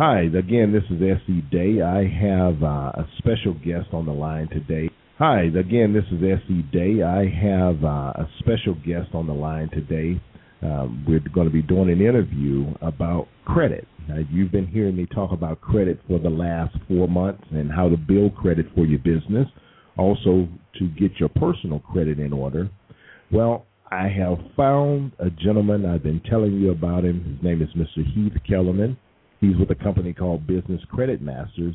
Hi, again, this is S.E. Day. I have uh, a special guest on the line today. Hi, again, this is S.E. Day. I have uh, a special guest on the line today. Um, we're going to be doing an interview about credit. Now, you've been hearing me talk about credit for the last four months and how to build credit for your business, also to get your personal credit in order. Well, I have found a gentleman. I've been telling you about him. His name is Mr. Heath Kellerman. He's with a company called Business Credit Masters.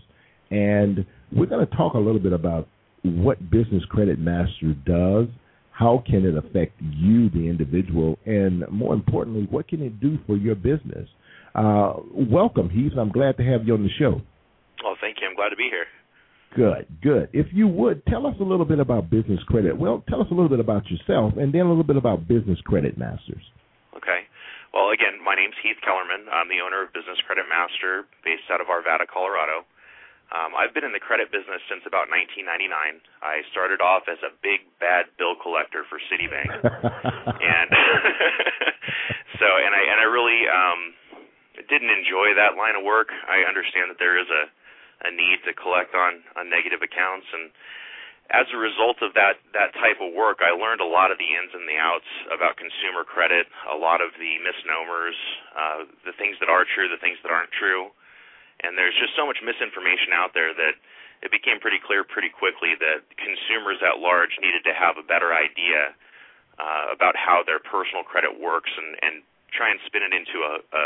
And we're going to talk a little bit about what Business Credit Master does, how can it affect you, the individual, and more importantly, what can it do for your business? Uh, welcome, Heath. I'm glad to have you on the show. Oh, thank you. I'm glad to be here. Good, good. If you would tell us a little bit about business credit. Well, tell us a little bit about yourself, and then a little bit about Business Credit Masters. Well, again, my name's Heath Kellerman. I'm the owner of Business Credit Master, based out of Arvada, Colorado. Um, I've been in the credit business since about 1999. I started off as a big bad bill collector for Citibank, and so and I and I really um, didn't enjoy that line of work. I understand that there is a a need to collect on on negative accounts and as a result of that that type of work, I learned a lot of the ins and the outs about consumer credit, a lot of the misnomers, uh, the things that are true, the things that aren't true. And there's just so much misinformation out there that it became pretty clear pretty quickly that consumers at large needed to have a better idea uh, about how their personal credit works and, and try and spin it into a, a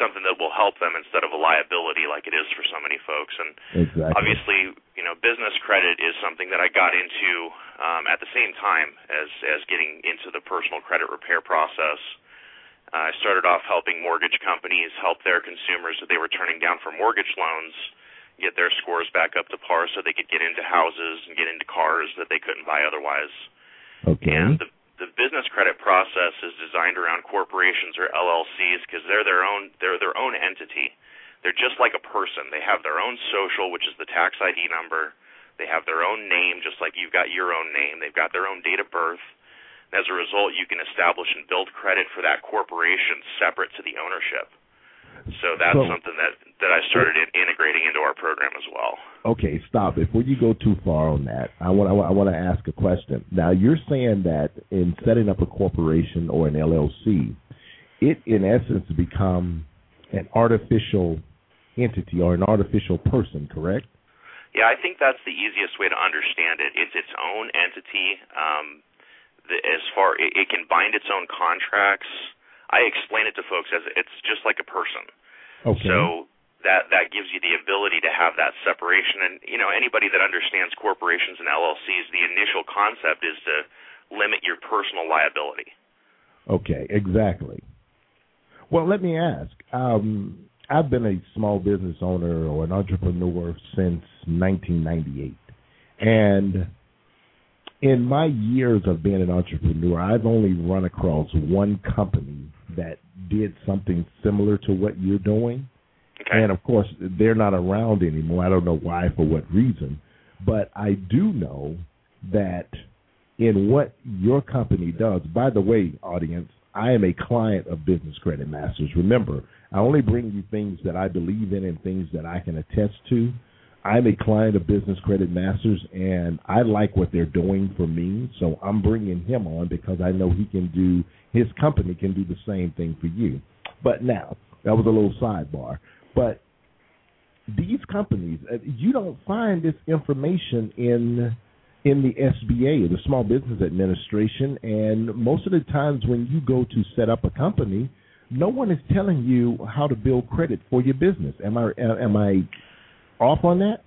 something that will help them instead of a liability like it is for so many folks. And exactly. obviously, you know, business credit is something that I got into um, at the same time as as getting into the personal credit repair process. I started off helping mortgage companies help their consumers that they were turning down for mortgage loans get their scores back up to par so they could get into houses and get into cars that they couldn't buy otherwise. Okay. And the, the business credit process is designed around corporations or LLCs because they're their own they're their own entity. They're just like a person. They have their own social, which is the tax ID number. They have their own name, just like you've got your own name. They've got their own date of birth as a result, you can establish and build credit for that corporation separate to the ownership. So that's so, something that that I started in, integrating into our program as well. Okay, stop. Before you go too far on that, I want I want to ask a question. Now, you're saying that in setting up a corporation or an LLC, it in essence become an artificial entity or an artificial person, correct? Yeah, I think that's the easiest way to understand it. It's its own entity. Um, the, as far it, it can bind its own contracts. I explain it to folks as it's just like a person. Okay. So that that gives you the ability to have that separation and you know anybody that understands corporations and LLCs the initial concept is to limit your personal liability. Okay, exactly. Well, let me ask. Um, I've been a small business owner or an entrepreneur since 1998, and in my years of being an entrepreneur, I've only run across one company that did something similar to what you're doing. Okay. And of course, they're not around anymore. I don't know why, for what reason. But I do know that in what your company does, by the way, audience, I am a client of Business Credit Masters. Remember, I only bring you things that I believe in and things that I can attest to. I'm a client of Business Credit Masters, and I like what they're doing for me. So I'm bringing him on because I know he can do his company can do the same thing for you. But now that was a little sidebar. But these companies, uh, you don't find this information in in the SBA, the Small Business Administration, and most of the times when you go to set up a company, no one is telling you how to build credit for your business. Am I am I off on that?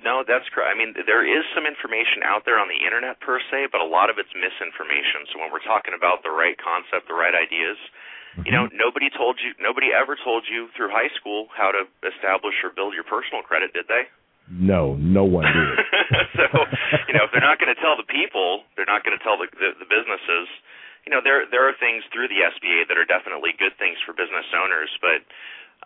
No, that's correct. I mean, there is some information out there on the internet per se, but a lot of it's misinformation. So when we're talking about the right concept, the right ideas, mm-hmm. you know, nobody told you, nobody ever told you through high school how to establish or build your personal credit, did they? No, no one did. so, you know, if they're not going to tell the people, they're not going to tell the, the the businesses. You know, there there are things through the SBA that are definitely good things for business owners, but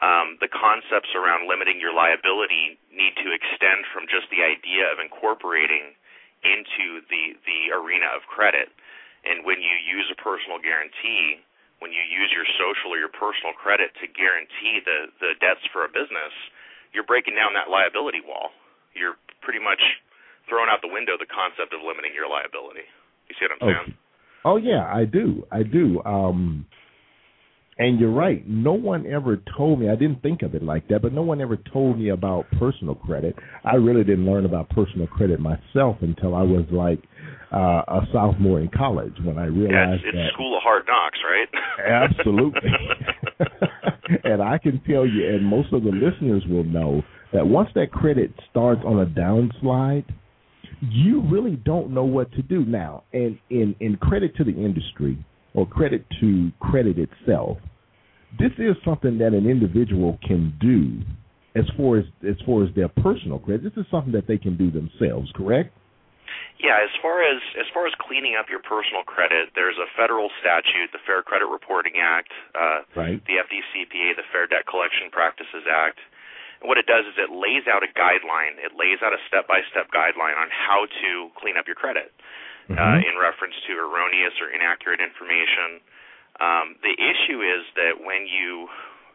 um, the concepts around limiting your liability need to extend from just the idea of incorporating into the the arena of credit. And when you use a personal guarantee, when you use your social or your personal credit to guarantee the the debts for a business, you're breaking down that liability wall. You're pretty much throwing out the window the concept of limiting your liability. You see what I'm saying? Oh yeah, I do. I do. Um and you're right. No one ever told me. I didn't think of it like that, but no one ever told me about personal credit. I really didn't learn about personal credit myself until I was like uh, a sophomore in college when I realized yeah, it's, that. school of hard knocks, right? Absolutely. and I can tell you, and most of the listeners will know that once that credit starts on a downslide, you really don't know what to do now. And in in credit to the industry or credit to credit itself, this is something that an individual can do as far as as far as their personal credit. This is something that they can do themselves, correct? Yeah, as far as as far as cleaning up your personal credit, there's a federal statute, the Fair Credit Reporting Act, uh, right. the FDCPA, the Fair Debt Collection Practices Act. And what it does is it lays out a guideline. It lays out a step-by-step guideline on how to clean up your credit mm-hmm. uh, in reference to erroneous or inaccurate information. Um, the issue is that when you,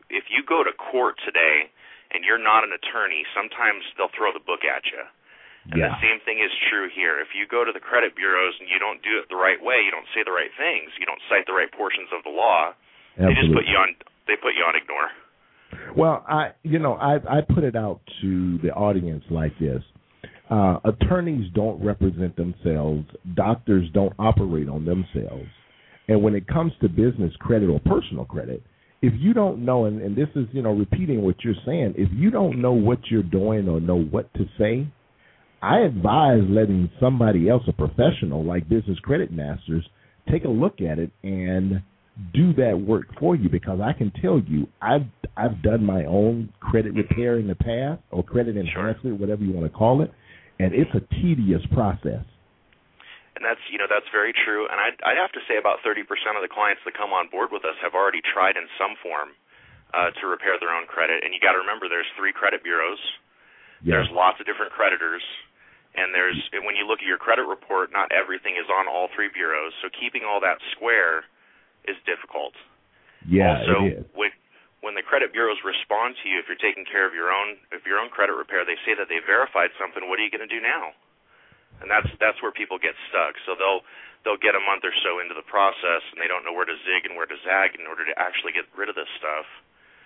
if you go to court today and you're not an attorney, sometimes they'll throw the book at you. And yeah. the same thing is true here. If you go to the credit bureaus and you don't do it the right way, you don't say the right things, you don't cite the right portions of the law, Absolutely. they just put you on they put you on ignore. Well, I you know, I I put it out to the audience like this. Uh, attorneys don't represent themselves. Doctors don't operate on themselves. And when it comes to business credit or personal credit, if you don't know, and, and this is, you know, repeating what you're saying, if you don't know what you're doing or know what to say, I advise letting somebody else, a professional like Business Credit Masters, take a look at it and do that work for you because I can tell you I've I've done my own credit repair in the past or credit enhancement, sure. whatever you want to call it and it's a tedious process. And that's you know that's very true. And I'd, I'd have to say about 30% of the clients that come on board with us have already tried in some form uh, to repair their own credit. And you got to remember, there's three credit bureaus. Yeah. There's lots of different creditors. And there's when you look at your credit report, not everything is on all three bureaus. So keeping all that square is difficult. Yeah, also, it is. When, when the credit bureaus respond to you if you're taking care of your own if your own credit repair, they say that they verified something. What are you going to do now? And that's that's where people get stuck. So they'll they'll get a month or so into the process and they don't know where to zig and where to zag in order to actually get rid of this stuff.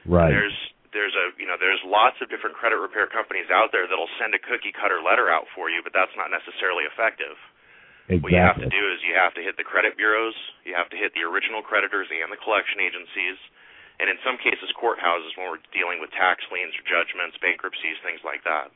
Right. There's there's a you know there's lots of different credit repair companies out there that'll send a cookie cutter letter out for you, but that's not necessarily effective. Exactly. What you have to do is you have to hit the credit bureaus, you have to hit the original creditors and the collection agencies, and in some cases courthouses when we're dealing with tax liens or judgments, bankruptcies, things like that.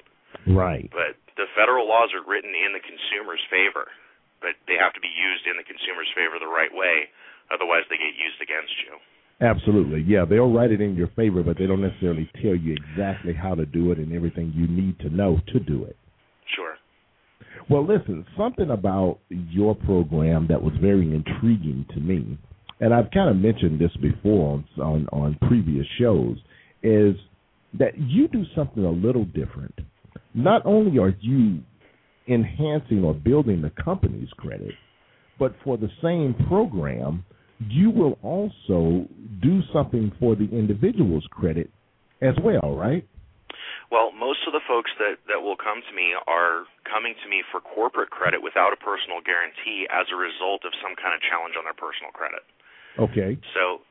Right. But the federal laws are written in the consumer's favor, but they have to be used in the consumer's favor the right way, otherwise they get used against you. Absolutely. Yeah, they'll write it in your favor, but they don't necessarily tell you exactly how to do it and everything you need to know to do it. Sure. Well, listen, something about your program that was very intriguing to me, and I've kind of mentioned this before on, on, on previous shows, is that you do something a little different. Not only are you enhancing or building the company's credit, but for the same program, you will also do something for the individual's credit as well, right? Well, most of the folks that, that will come to me are coming to me for corporate credit without a personal guarantee as a result of some kind of challenge on their personal credit. Okay. So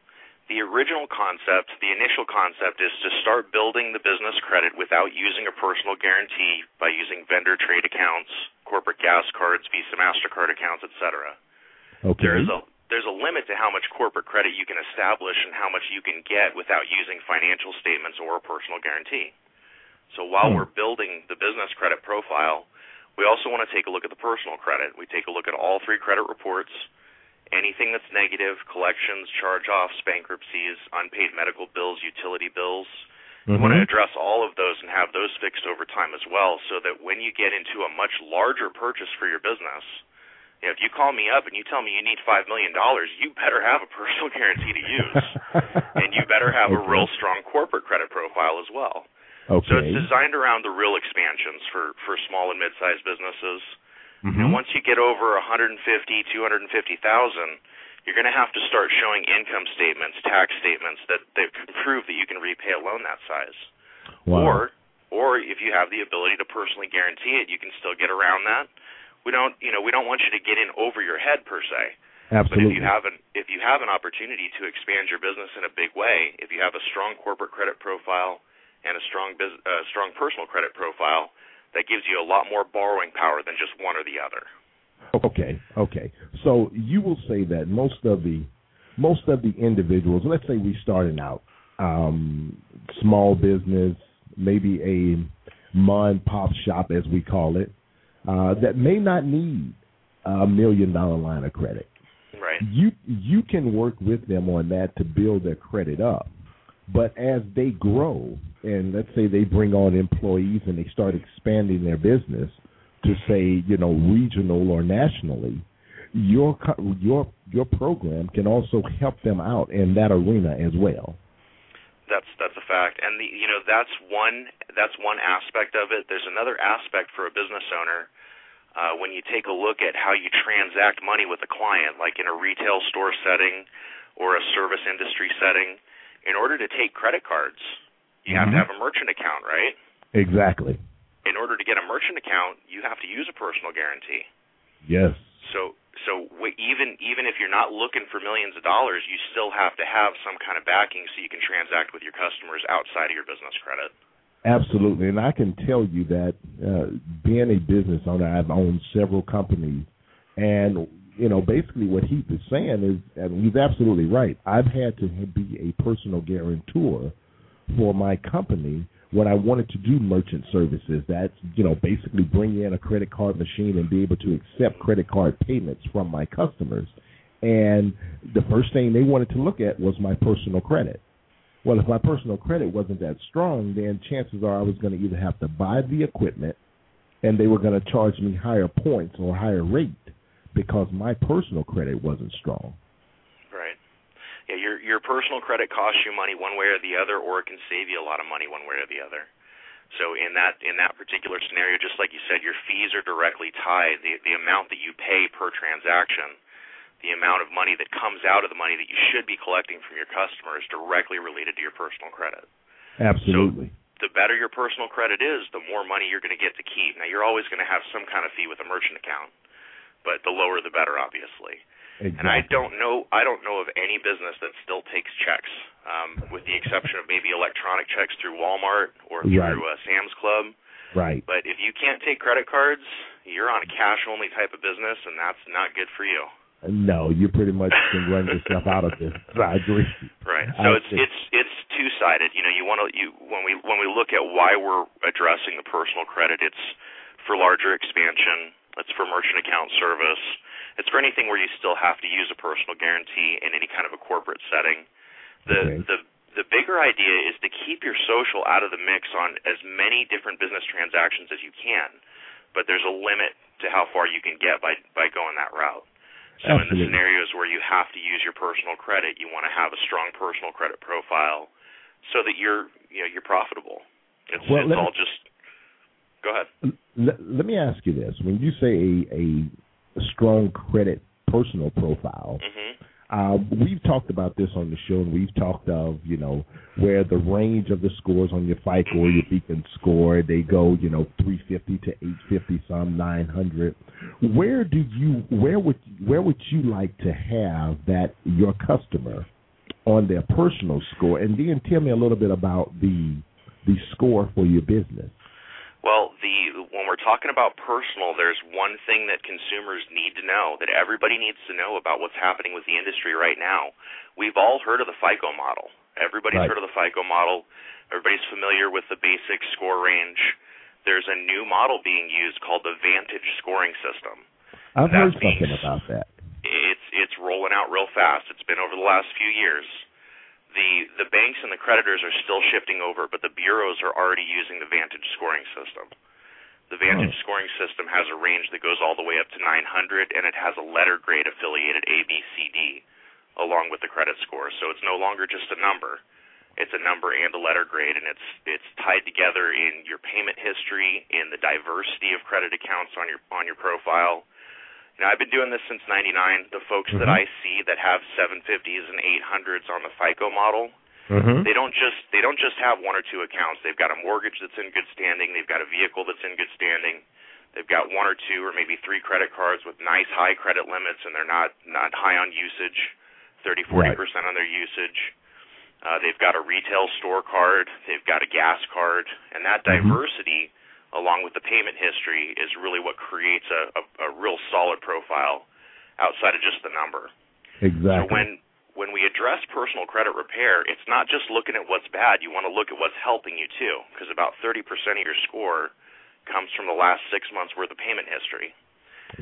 the original concept, the initial concept is to start building the business credit without using a personal guarantee by using vendor trade accounts, corporate gas cards, Visa Mastercard accounts, etc. Okay. There is a there's a limit to how much corporate credit you can establish and how much you can get without using financial statements or a personal guarantee. So while Hmm. we're building the business credit profile, we also want to take a look at the personal credit. We take a look at all three credit reports, anything that's negative, collections, charge-offs, bankruptcies, unpaid medical bills, utility bills. We mm-hmm. want to address all of those and have those fixed over time as well so that when you get into a much larger purchase for your business, you know, if you call me up and you tell me you need $5 million, you better have a personal guarantee to use. and you better have a real strong corporate credit profile as well. Okay. So it's designed around the real expansions for for small and mid-sized businesses. Mhm. And once you get over 150, 250,000, you're going to have to start showing income statements, tax statements that that can prove that you can repay a loan that size. Wow. Or or if you have the ability to personally guarantee it, you can still get around that. We don't, you know, we don't want you to get in over your head per se. Absolutely. But if you have an if you have an opportunity to expand your business in a big way, if you have a strong corporate credit profile and a strong bus- uh, strong personal credit profile, that gives you a lot more borrowing power than just one or the other. Okay, okay. So you will say that most of the most of the individuals, let's say we starting out, um, small business, maybe a mom pop shop as we call it, uh, that may not need a million dollar line of credit. Right. You you can work with them on that to build their credit up. But as they grow, and let's say they bring on employees and they start expanding their business to say, you know, regional or nationally, your your your program can also help them out in that arena as well. That's that's a fact, and the you know that's one that's one aspect of it. There's another aspect for a business owner uh, when you take a look at how you transact money with a client, like in a retail store setting or a service industry setting. In order to take credit cards, you have to Mhm. have a merchant account, right? Exactly. In order to get a merchant account, you have to use a personal guarantee. Yes. So so even even if you're not looking for millions of dollars, you still have to have some kind of backing so you can transact with your customers outside of your business credit. Absolutely, and I can tell you that uh, being a business owner, I've owned several companies, and you know, basically what Heath is saying is, and he's absolutely right. I've had to be a personal guarantor for my company when I wanted to do merchant services. That's you know, basically bring in a credit card machine and be able to accept credit card payments from my customers. And the first thing they wanted to look at was my personal credit. Well, if my personal credit wasn't that strong, then chances are I was going to either have to buy the equipment and they were going to charge me higher points or higher rate because my personal credit wasn't strong. Right. Yeah, your your personal credit costs you money one way or the other, or it can save you a lot of money one way or the other. So in that in that particular scenario, just like you said, your fees are directly tied. The the amount that you pay per transaction, the amount of money that comes out of the money that you should be collecting from your customer is directly related to your personal credit. Absolutely. The better your personal credit is, the more money you're going to get to keep. Now you're always going to have some kind of fee with a merchant account, but the lower the better, obviously. exactly. And I don't know I don't know of any business that still takes checks, um, with the exception of maybe electronic checks through Walmart or through Right. uh, Sam's Club. Right. But if you can't take credit cards, you're on a cash only type of business, and that's not good for you. No, you pretty much can run yourself out of this. I agree. Right. I So it's see. it's it's two sided. You know, you want to you when we when we look at why we're addressing the personal credit, it's for larger expansion, it's for merchant account service, it's for anything where you still have to use a personal guarantee in any kind of a corporate setting. The Okay. the the bigger idea is to keep your social out of the mix on as many different business transactions as you can, but there's a limit to how far you can get by by going that route. So in the scenarios where you have to use your personal credit, you want to have a strong personal credit profile so that you're you know you're profitable. It's, Well, it's all just go ahead. Let, let me ask you this: When you say a, a strong credit personal profile, hmm uh, we've talked about this on the show, and we've talked of you know where the range of the scores on your FICO or your Beacon score they go you know 350 to 850, some 900. Where do you where would where would you like to have that your customer on their personal score, and then tell me a little bit about the the score for your business. Well, the when we're talking about personal, there's one thing that consumers need to know that everybody needs to know about what's happening with the industry right now. We've all heard of the FICO model. Everybody's Right. heard of the FICO model. Everybody's familiar with the basic score range. There's a new model being used called the Vantage scoring system. I've That's heard something about that. It's it's rolling out real fast. It's been over the last few years. The the banks and the creditors are still shifting over, but the bureaus are already using the Vantage scoring system. The Vantage Oh. scoring system has a range that goes all the way up to 900, and it has a letter grade affiliated A, B, C, D, along with the credit score. So it's no longer just a number; it's a number and a letter grade, and it's it's tied together in your payment history, in the diversity of credit accounts on your on your profile, Now I've been doing this since '99. The folks Mhm. that I see that have 750s and 800s on the FICO model, Mm-hmm. they don't just they don't just have one or two accounts. They've got a mortgage that's in good standing. They've got a vehicle that's in good standing. They've got one or two or maybe three credit cards with nice high credit limits, and they're not not high on usage, 30 40 Right. percent on their usage. Uh, they've got a retail store card. They've got a gas card, and that Mhm. diversity, along with the payment history, is really what creates a, a, a real solid profile outside of just the number. Exactly. So when when we address personal credit repair, it's not just looking at what's bad. You want to look at what's helping you too, because about 30% of your score comes from the last six months worth of payment history.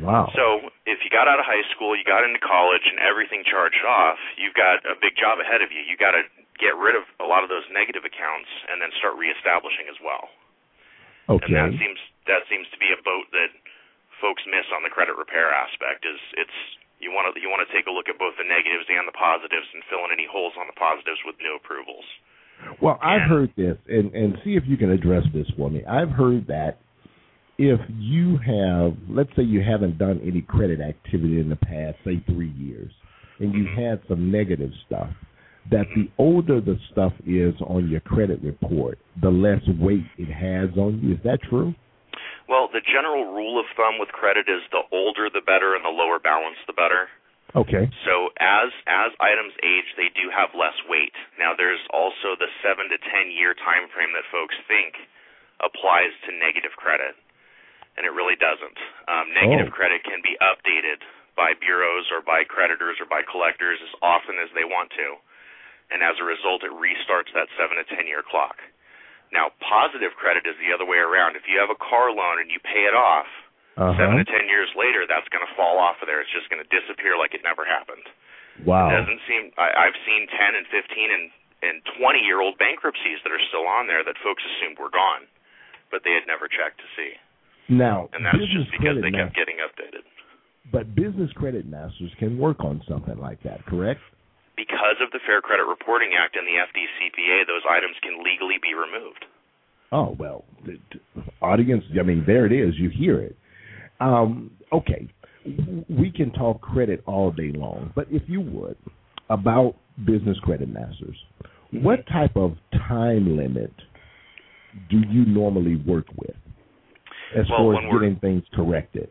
wow. So if you got out of high school, you got into college, and everything charged off, you've got a big job ahead of you. You got to get rid of a lot of those negative accounts and then start reestablishing as well. Okay. And that seems that seems to be a boat that folks miss on the credit repair aspect. Is it's you want to you want to take a look at both the negatives and the positives and fill in any holes on the positives with new approvals. Well, I've heard this, and and see if you can address this for me. I've heard that if you have, let's say, you haven't done any credit activity in the past, say three years, and you've Mhm. had some negative stuff, that the older the stuff is on your credit report, the less weight it has on you. Is that true? Well, the general rule of thumb with credit is the older the better and the lower balance the better. Okay. So as as items age, they do have less weight. Now there's also the 7 to 10 year time frame that folks think applies to negative credit. And it really doesn't. Um, negative Oh. credit can be updated by bureaus or by creditors or by collectors as often as they want to. And as a result, it restarts that 7 to 10 year clock. Now, positive credit is the other way around. If you have a car loan and you pay it off, Uh seven to ten years later, that's going to fall off of there. It's just going to disappear like it never happened. Wow. It doesn't seem. I, I've seen ten and fifteen and and twenty year old bankruptcies that are still on there that folks assumed were gone, but they had never checked to see, Now, and that's just because they kept getting updated. but business credit masters can work on something like that, correct? Because of the Fair Credit Reporting Act and the FDCPA, those items can legally be removed. Oh well, the, audience. I mean, there it is. You hear it. Um, okay, we can talk credit all day long, but if you would about business credit masters, what type of time limit do you normally work with as Well, far as getting things corrected?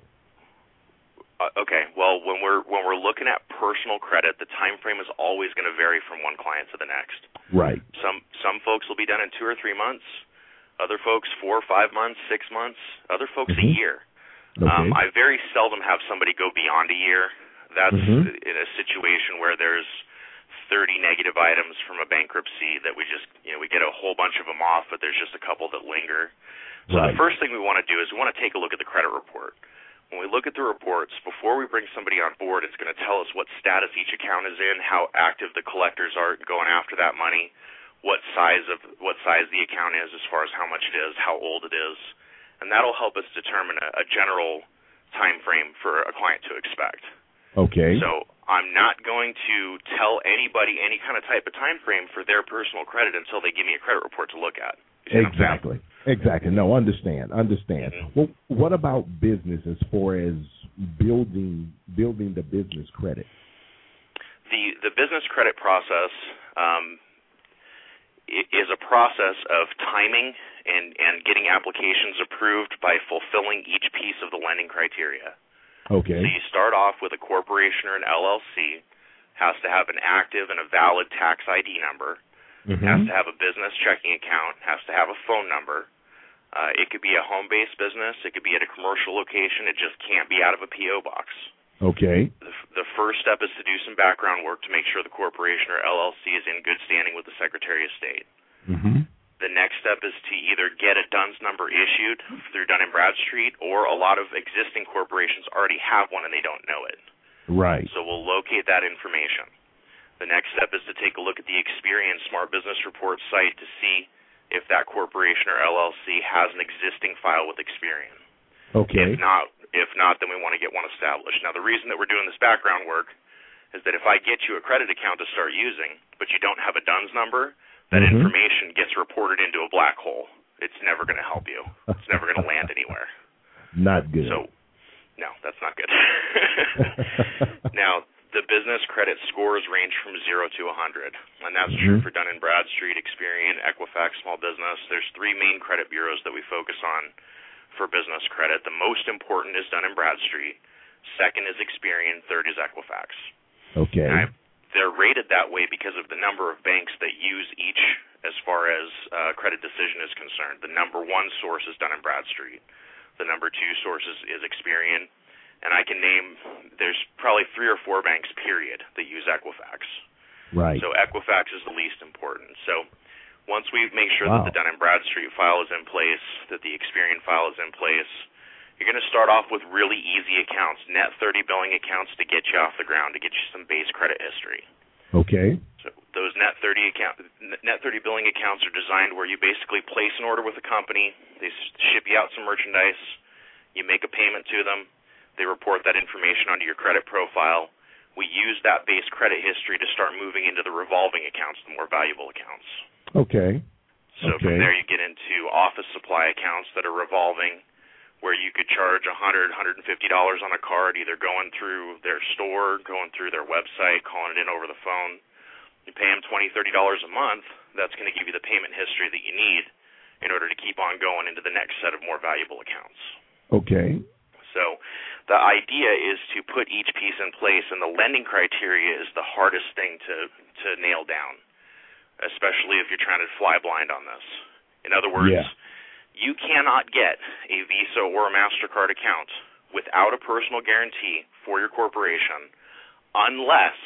Uh, okay, well, when we're when we're looking at personal credit, the time frame is always going to vary from one client to the next. Right. Some some folks will be done in two or three months. Other folks four or five months, six months. Other folks Mhm. a year. Okay. Um, I very seldom have somebody go beyond a year. That's Mhm. in a situation where there's 30 negative items from a bankruptcy that we just, you know, we get a whole bunch of them off, but there's just a couple that linger. So Right. the first thing we want to do is we want to take a look at the credit report. When we look at the reports, before we bring somebody on board, it's going to tell us what status each account is in, how active the collectors are going after that money, what size of what size the account is as far as how much it is, how old it is, and that'll help us determine a, a general time frame for a client to expect. okay. So I'm not going to tell anybody any kind of type of time frame for their personal credit until they give me a credit report to look at. You see what I'm saying? Exactly. Exactly. No, understand. Understand. Mhm. Well, what about business as far as building building the business credit? the the business credit process um, is a process of timing and and getting applications approved by fulfilling each piece of the lending criteria. Okay. So you start off with a corporation or an LLC, has to have an active and a valid tax ID number, has Mhm. to have a business checking account, has to have a phone number. Uh, it could be a home-based business, it could be at a commercial location. It just can't be out of a PO box. Okay. The, f- the first step is to do some background work to make sure the corporation or LLC is in good standing with the Secretary of State. Mhm. The next step is to either get a DUNS number issued through Dun and Bradstreet, or a lot of existing corporations already have one and they don't know it. Right. So we'll locate that information. The next step is to take a look at the Experian Smart Business Report site to see if that corporation or LLC has an existing file with Experian. Okay. If not, if not, then we want to get one established. Now, the reason that we're doing this background work is that if I get you a credit account to start using, but you don't have a DUNS number, that Mhm. information gets reported into a black hole. It's never going to help you. It's never going to land anywhere. Not good. So, No, that's not good. now, the business credit scores range from 0 to 100, and that's mm-hmm. true for Dun & Bradstreet, Experian, Equifax Small Business. There's three main credit bureaus that we focus on for business credit. The most important is Dun & Bradstreet. Second is Experian. Third is Equifax. Okay. I, they're rated that way because of the number of banks that use each as far as uh, credit decision is concerned. The number one source is Dun & Bradstreet. The number two source is, is Experian and I can name there's probably three or four banks period that use Equifax. Right. So Equifax is the least important. So once we make sure wow. that the Dun and Bradstreet file is in place, that the Experian file is in place, you're going to start off with really easy accounts, net 30 billing accounts to get you off the ground, to get you some base credit history. Okay. So those net 30 account net 30 billing accounts are designed where you basically place an order with a company, they ship you out some merchandise, you make a payment to them, they report that information onto your credit profile. We use that base credit history to start moving into the revolving accounts, the more valuable accounts. Okay. So okay. from there you get into office supply accounts that are revolving where you could charge a hundred, hundred and fifty dollars on a card, either going through their store, going through their website, calling it in over the phone. You pay them twenty, thirty dollars a month. That's going to give you the payment history that you need in order to keep on going into the next set of more valuable accounts. Okay. So the idea is to put each piece in place, and the lending criteria is the hardest thing to to nail down, especially if you're trying to fly blind on this. In other words, yeah. you cannot get a Visa or a Mastercard account without a personal guarantee for your corporation unless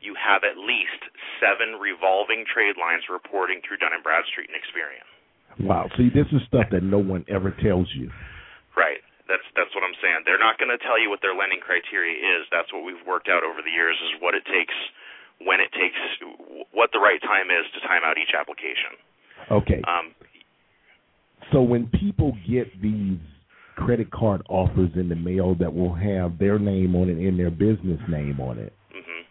you have at least seven revolving trade lines reporting through Dun and Bradstreet and Experian. Wow. See, this is stuff that no one ever tells you. Right. That's that's what I'm saying. They're not going to tell you what their lending criteria is. That's what we've worked out over the years is what it takes, when it takes, what the right time is to time out each application. Okay. Um, so when people get these credit card offers in the mail that will have their name on it and their business name on it, mm-hmm.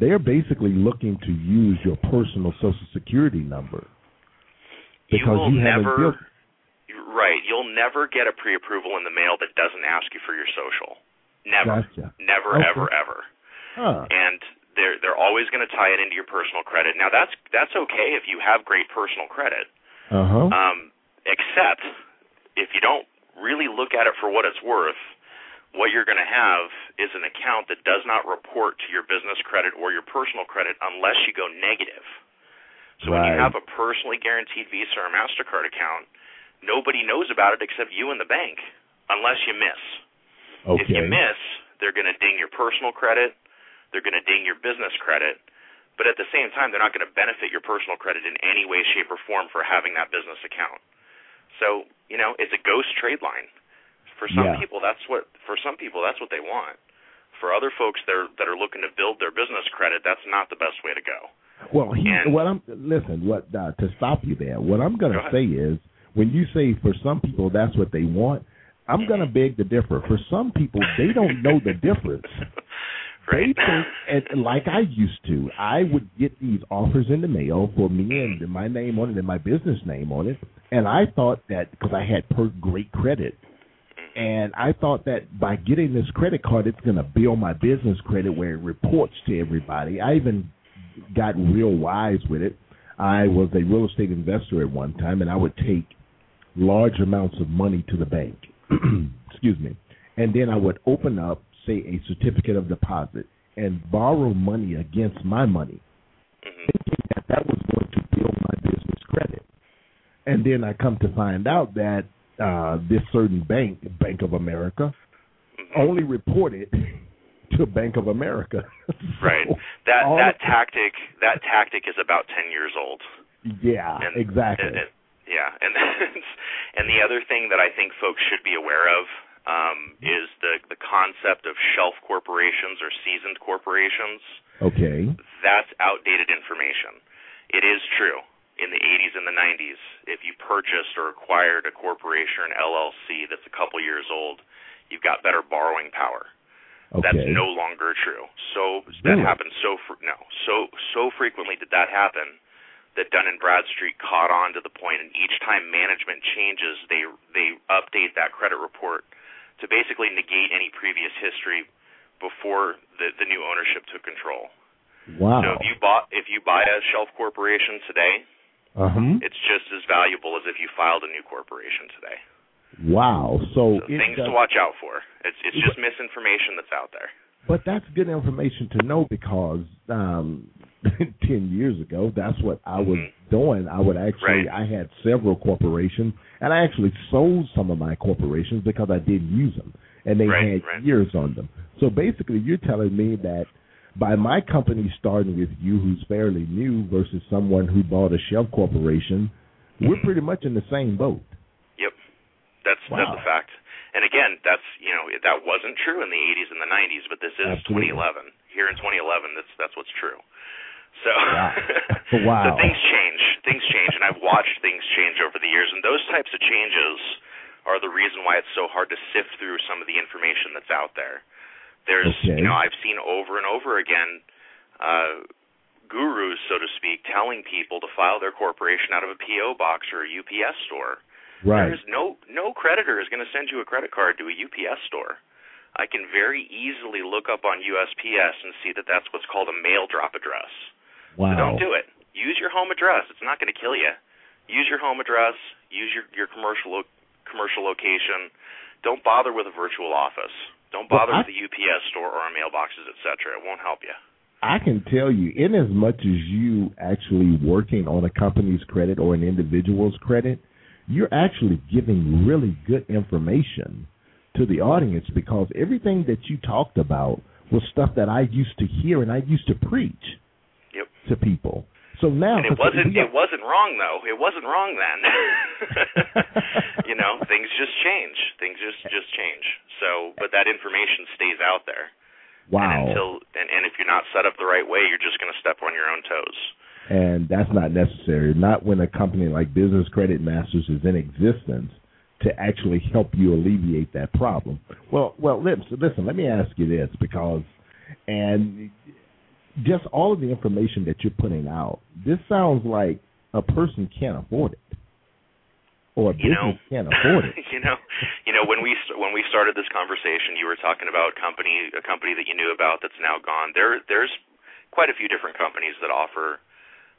they're basically looking to use your personal social security number because you, you haven't never, built Right. You'll never get a pre-approval in the mail that doesn't ask you for your social. Never. Gotcha. Never, okay. ever, ever. Huh. And they're they're always going to tie it into your personal credit. Now that's that's okay if you have great personal credit. Uh-huh. Um, except if you don't really look at it for what it's worth, what you're going to have is an account that does not report to your business credit or your personal credit unless you go negative. So right. when you have a personally guaranteed Visa or Mastercard account, nobody knows about it except you and the bank, unless you miss. Okay. If you miss, they're going to ding your personal credit, they're going to ding your business credit, but at the same time, they're not going to benefit your personal credit in any way, shape, or form for having that business account. So, you know, it's a ghost trade line. For some yeah. people, that's what for some people that's what they want. For other folks that are, that are looking to build their business credit, that's not the best way to go. Well, he, and, what I'm listen. What uh, to stop you there? What I'm going to say is when you say for some people that's what they want, I'm going to mm-hmm. beg to differ. For some people, they don't know the difference. right. They think, and like I used to, I would get these offers in the mail for me and mm-hmm. my name on it and my business name on it, and I thought that because I had per great credit, mm-hmm. and I thought that by getting this credit card, it's going to build my business credit where it reports to everybody. I even got real wise with it. I was a real estate investor at one time, and I would take large amounts of money to the bank. Excuse me. And then I would open up, say, a certificate of deposit and borrow money against my money, mm-hmm. thinking that that was going to build my business credit. And then I come to find out that uh, this certain bank, Bank of America, mm-hmm. only reported to Bank of America. so right. That that tactic that tactic is about ten years old. Yeah, and, exactly. And, and, yeah, and and the other thing that I think folks should be aware of um, is the the concept of shelf corporations or seasoned corporations. Okay. That's outdated information. It is true in the 80s and the 90s, if you purchased or acquired a corporation or an LLC that's a couple years old, you've got better borrowing power. Okay. That's no longer true. So really? that happens so fr- no so so frequently did that happen that Dun and Bradstreet caught on to the point, and each time management changes, they they update that credit report to basically negate any previous history before the the new ownership took control. Wow. So if you bought if you buy a shelf corporation today, uh-huh. it's just as valuable as if you filed a new corporation today. Wow. So, so things does, to watch out for. It's it's just misinformation that's out there. But that's good information to know because um, ten years ago, that's what I was mm-hmm. doing. I would actually, right. I had several corporations, and I actually sold some of my corporations because I didn't use them, and they right, had right. years on them. So basically, you're telling me that by my company starting with you, who's fairly new, versus someone who bought a shell corporation, we're mm-hmm. pretty much in the same boat. Yep, that's wow. that's a fact. And again, that's you know that wasn't true in the 80s and the 90s, but this is Absolutely. 2011. Here in 2011, that's that's what's true. So, wow. wow. so things change. Things change, and I've watched things change over the years, and those types of changes are the reason why it's so hard to sift through some of the information that's out there. There's, okay. you know, I've seen over and over again uh, gurus, so to speak, telling people to file their corporation out of a PO box or a UPS store. Right. There's no no creditor is going to send you a credit card to a UPS store. I can very easily look up on USPS and see that that's what's called a mail drop address. Wow. So don't do it. Use your home address. It's not going to kill you. Use your home address. Use your your commercial lo- commercial location. Don't bother with a virtual office. Don't bother well, I, with the UPS store or our mailboxes, etc. It won't help you. I can tell you, in as much as you actually working on a company's credit or an individual's credit, you're actually giving really good information to the audience because everything that you talked about was stuff that I used to hear and I used to preach. To people. So now and it wasn't it wasn't wrong though. It wasn't wrong then. you know, things just change. Things just just change. So, but that information stays out there. Wow. And until and, and if you're not set up the right way, you're just going to step on your own toes and that's not necessary. Not when a company like Business Credit Masters is in existence to actually help you alleviate that problem. Well, well, listen, listen. Let me ask you this because, and just all of the information that you're putting out, this sounds like a person can't afford it, or a you business know, can't afford it. you know, you know when we when we started this conversation, you were talking about company a company that you knew about that's now gone. There, there's quite a few different companies that offer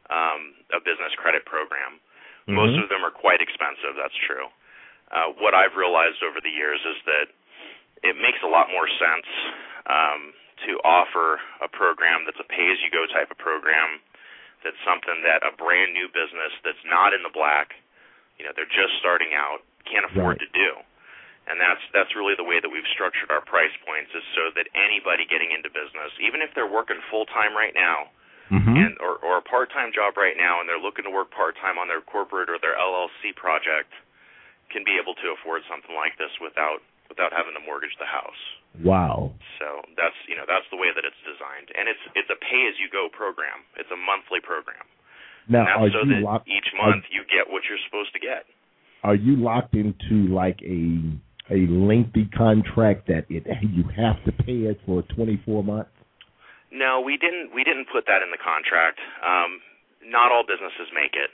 um, a business credit program. Mm-hmm. Most of them are quite expensive. That's true. Uh, what I've realized over the years is that it makes a lot more sense um, to offer a program that's a pay-as-you-go type of program. That's something that a brand new business that's not in the black, you know, they're just starting out, can't afford right. to do. And that's that's really the way that we've structured our price points is so that anybody getting into business, even if they're working full time right now, mm-hmm. and or, or a part-time job right now, and they're looking to work part-time on their corporate or their LLC project, can be able to afford something like this without without having to mortgage the house. Wow. So that's you know that's the way that it's designed, and it's it's a pay-as-you-go program. It's a monthly program. Now, are so you locked? each month are, you get what you're supposed to get. Are you locked into like a a lengthy contract that it you have to pay it for 24 months? No, we didn't. We didn't put that in the contract. Um, not all businesses make it,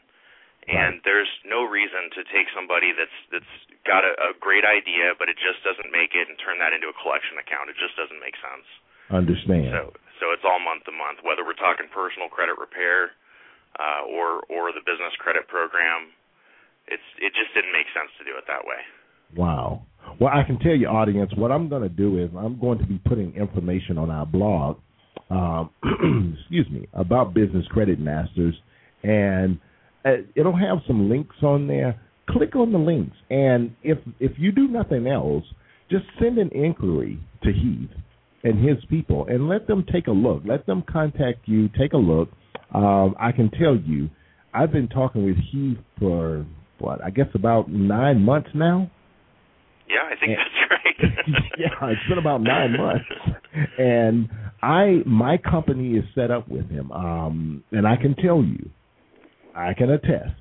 and there's no reason to take somebody that's that's got a, a great idea, but it just doesn't make it, and turn that into a collection account. It just doesn't make sense. Understand. So, so it's all month to month, whether we're talking personal credit repair uh, or or the business credit program. It's it just didn't make sense to do it that way. Wow. Well, I can tell you, audience, what I'm going to do is I'm going to be putting information on our blog um, excuse me, about Business Credit Masters, and it'll have some links on there. Click on the links, and if if you do nothing else, just send an inquiry to Heath and his people, and let them take a look. Let them contact you. Take a look. Um, I can tell you, I've been talking with Heath for what I guess about nine months now. Yeah, I think and, that's right. yeah, it's been about nine months, and I my company is set up with him, um, and I can tell you, I can attest,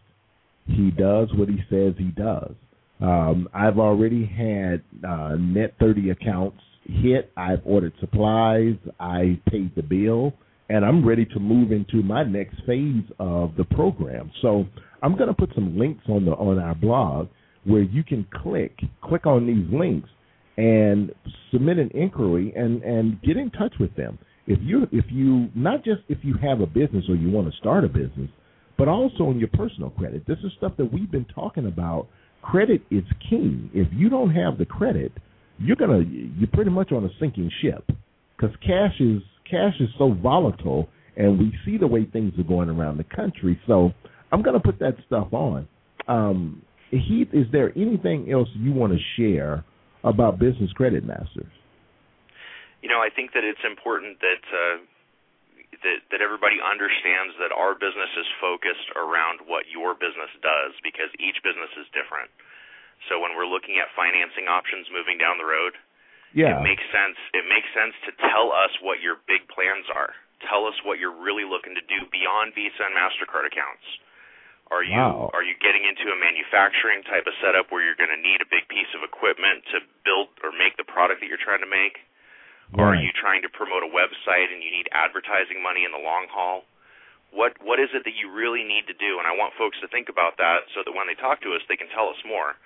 he does what he says he does. Um, I've already had uh, net thirty accounts hit. I've ordered supplies. I paid the bill, and I'm ready to move into my next phase of the program. So I'm going to put some links on the on our blog where you can click click on these links and submit an inquiry and and get in touch with them. If you if you not just if you have a business or you want to start a business, but also in your personal credit. This is stuff that we've been talking about. Credit is king. If you don't have the credit, you're gonna you're pretty much on a sinking ship because cash is cash is so volatile, and we see the way things are going around the country. So I'm gonna put that stuff on. Um, Heath, is there anything else you want to share about Business Credit Masters? You know, I think that it's important that uh, that that everybody understands that our business is focused around what your business does because each business is different. So when we're looking at financing options moving down the road, yeah. it makes sense. It makes sense to tell us what your big plans are. Tell us what you're really looking to do beyond Visa and Mastercard accounts. Are you wow. are you getting into a manufacturing type of setup where you're going to need a big piece of equipment to build or make the product that you're trying to make? Or are you trying to promote a website and you need advertising money in the long haul? What what is it that you really need to do? And I want folks to think about that so that when they talk to us, they can tell us more.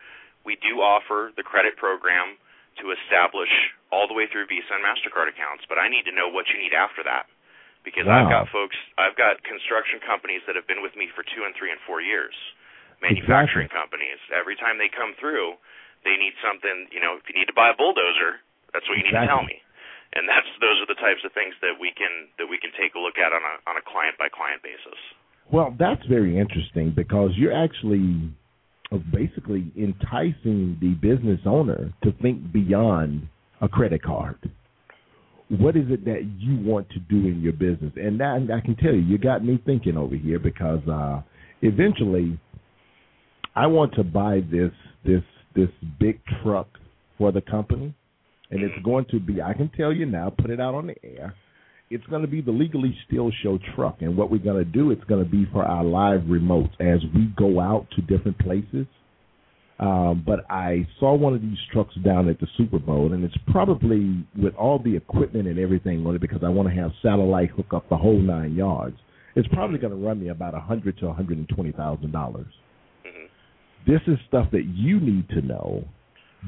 We do offer the credit program to establish all the way through Visa and Mastercard accounts, but I need to know what you need after that because wow. I've got folks, I've got construction companies that have been with me for two and three and four years, manufacturing exactly. companies. Every time they come through, they need something. You know, if you need to buy a bulldozer, that's what you exactly. need to tell me and that's those are the types of things that we can that we can take a look at on a on a client by client basis. Well, that's very interesting because you're actually basically enticing the business owner to think beyond a credit card. What is it that you want to do in your business? And that, I can tell you, you got me thinking over here because uh, eventually, I want to buy this this this big truck for the company and it's going to be I can tell you now, put it out on the air. It's going to be the Legally Still Show truck, and what we're going to do, it's going to be for our live remotes as we go out to different places. Um, but I saw one of these trucks down at the Super Bowl, and it's probably with all the equipment and everything on it because I want to have satellite hook up the whole nine yards. It's probably going to run me about a hundred to a hundred and twenty thousand dollars. This is stuff that you need to know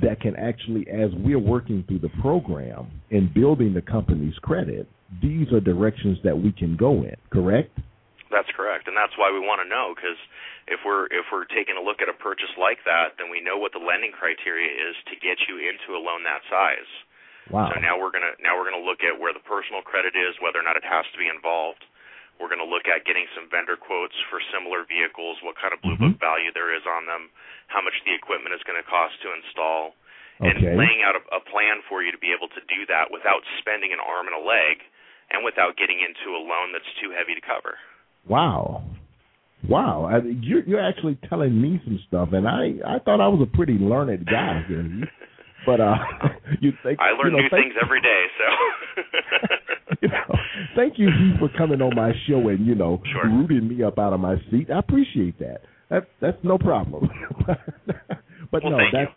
that can actually, as we're working through the program and building the company's credit, these are directions that we can go in. Correct? That's correct, and that's why we want to know because if we're if we're taking a look at a purchase like that, then we know what the lending criteria is to get you into a loan that size. Wow. So now we're gonna now we're gonna look at where the personal credit is, whether or not it has to be involved. We're going to look at getting some vendor quotes for similar vehicles, what kind of blue mm-hmm. book value there is on them, how much the equipment is going to cost to install, okay. and laying out a, a plan for you to be able to do that without spending an arm and a leg and without getting into a loan that's too heavy to cover. Wow. Wow, I, you're you're actually telling me some stuff, and I I thought I was a pretty learned guy here. But uh, you think I learn you know, new thank, things every day. So you know, thank you Heath, for coming on my show and you know sure. rooting me up out of my seat. I appreciate that. That that's no problem. but well, no, that's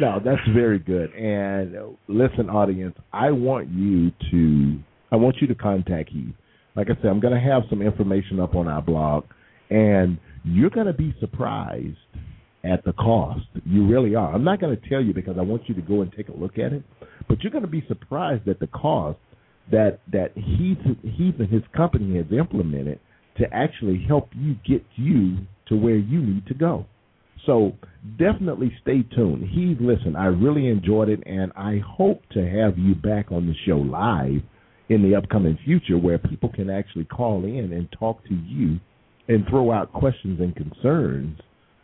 no, that's very good. And uh, listen, audience, I want you to I want you to contact Heath. Like I said, I'm going to have some information up on our blog, and you're going to be surprised at the cost. You really are. I'm not going to tell you because I want you to go and take a look at it, but you're going to be surprised at the cost that that Heath Heath and his company has implemented to actually help you get you to where you need to go. So definitely stay tuned. Heath, listen, I really enjoyed it, and I hope to have you back on the show live in the upcoming future where people can actually call in and talk to you and throw out questions and concerns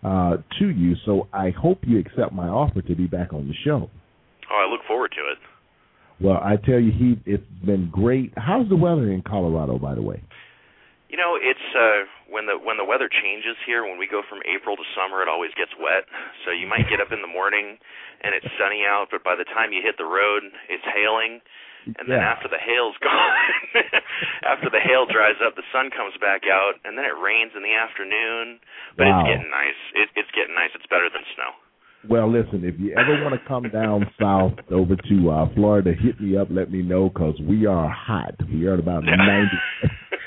uh, to you. So I hope you accept my offer to be back on the show. Oh, I look forward to it. Well, I tell you, Heath, it's been great. How's the weather in Colorado, by the way? You know, it's uh when the when the weather changes here, when we go from April to summer, it always gets wet. So you might get up in the morning and it's sunny out, but by the time you hit the road, it's hailing. And then Yeah. after the hail's gone, after the hail dries up, the sun comes back out, and then it rains in the afternoon. But Wow. it's getting nice. It, it's getting nice. It's better than snow. Well, listen, if you ever want to come down south over to uh, Florida, hit me up. Let me know because we are hot. We are at about Yeah. ninety.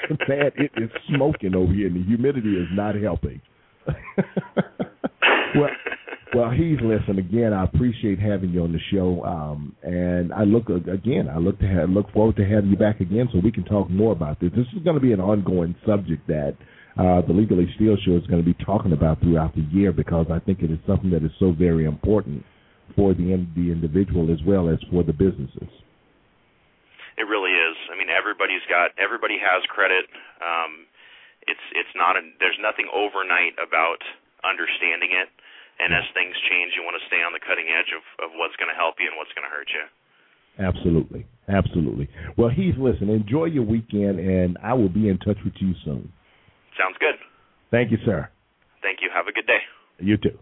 Man, it is smoking over here, and the humidity is not helping. well, well, Heath, listen again. I appreciate having you on the show, um, and I look again. I look to have, look forward to having you back again so we can talk more about this. This is going to be an ongoing subject that uh, the Legally Steel Show is going to be talking about throughout the year because I think it is something that is so very important for the the individual as well as for the businesses. It really is. I mean, everybody's got everybody has credit. Um, it's it's not a, there's nothing overnight about understanding it and as things change, you want to stay on the cutting edge of, of what's going to help you and what's going to hurt you. Absolutely. Absolutely. Well, Heath, listen, enjoy your weekend, and I will be in touch with you soon. Sounds good. Thank you, sir. Thank you. Have a good day. You too.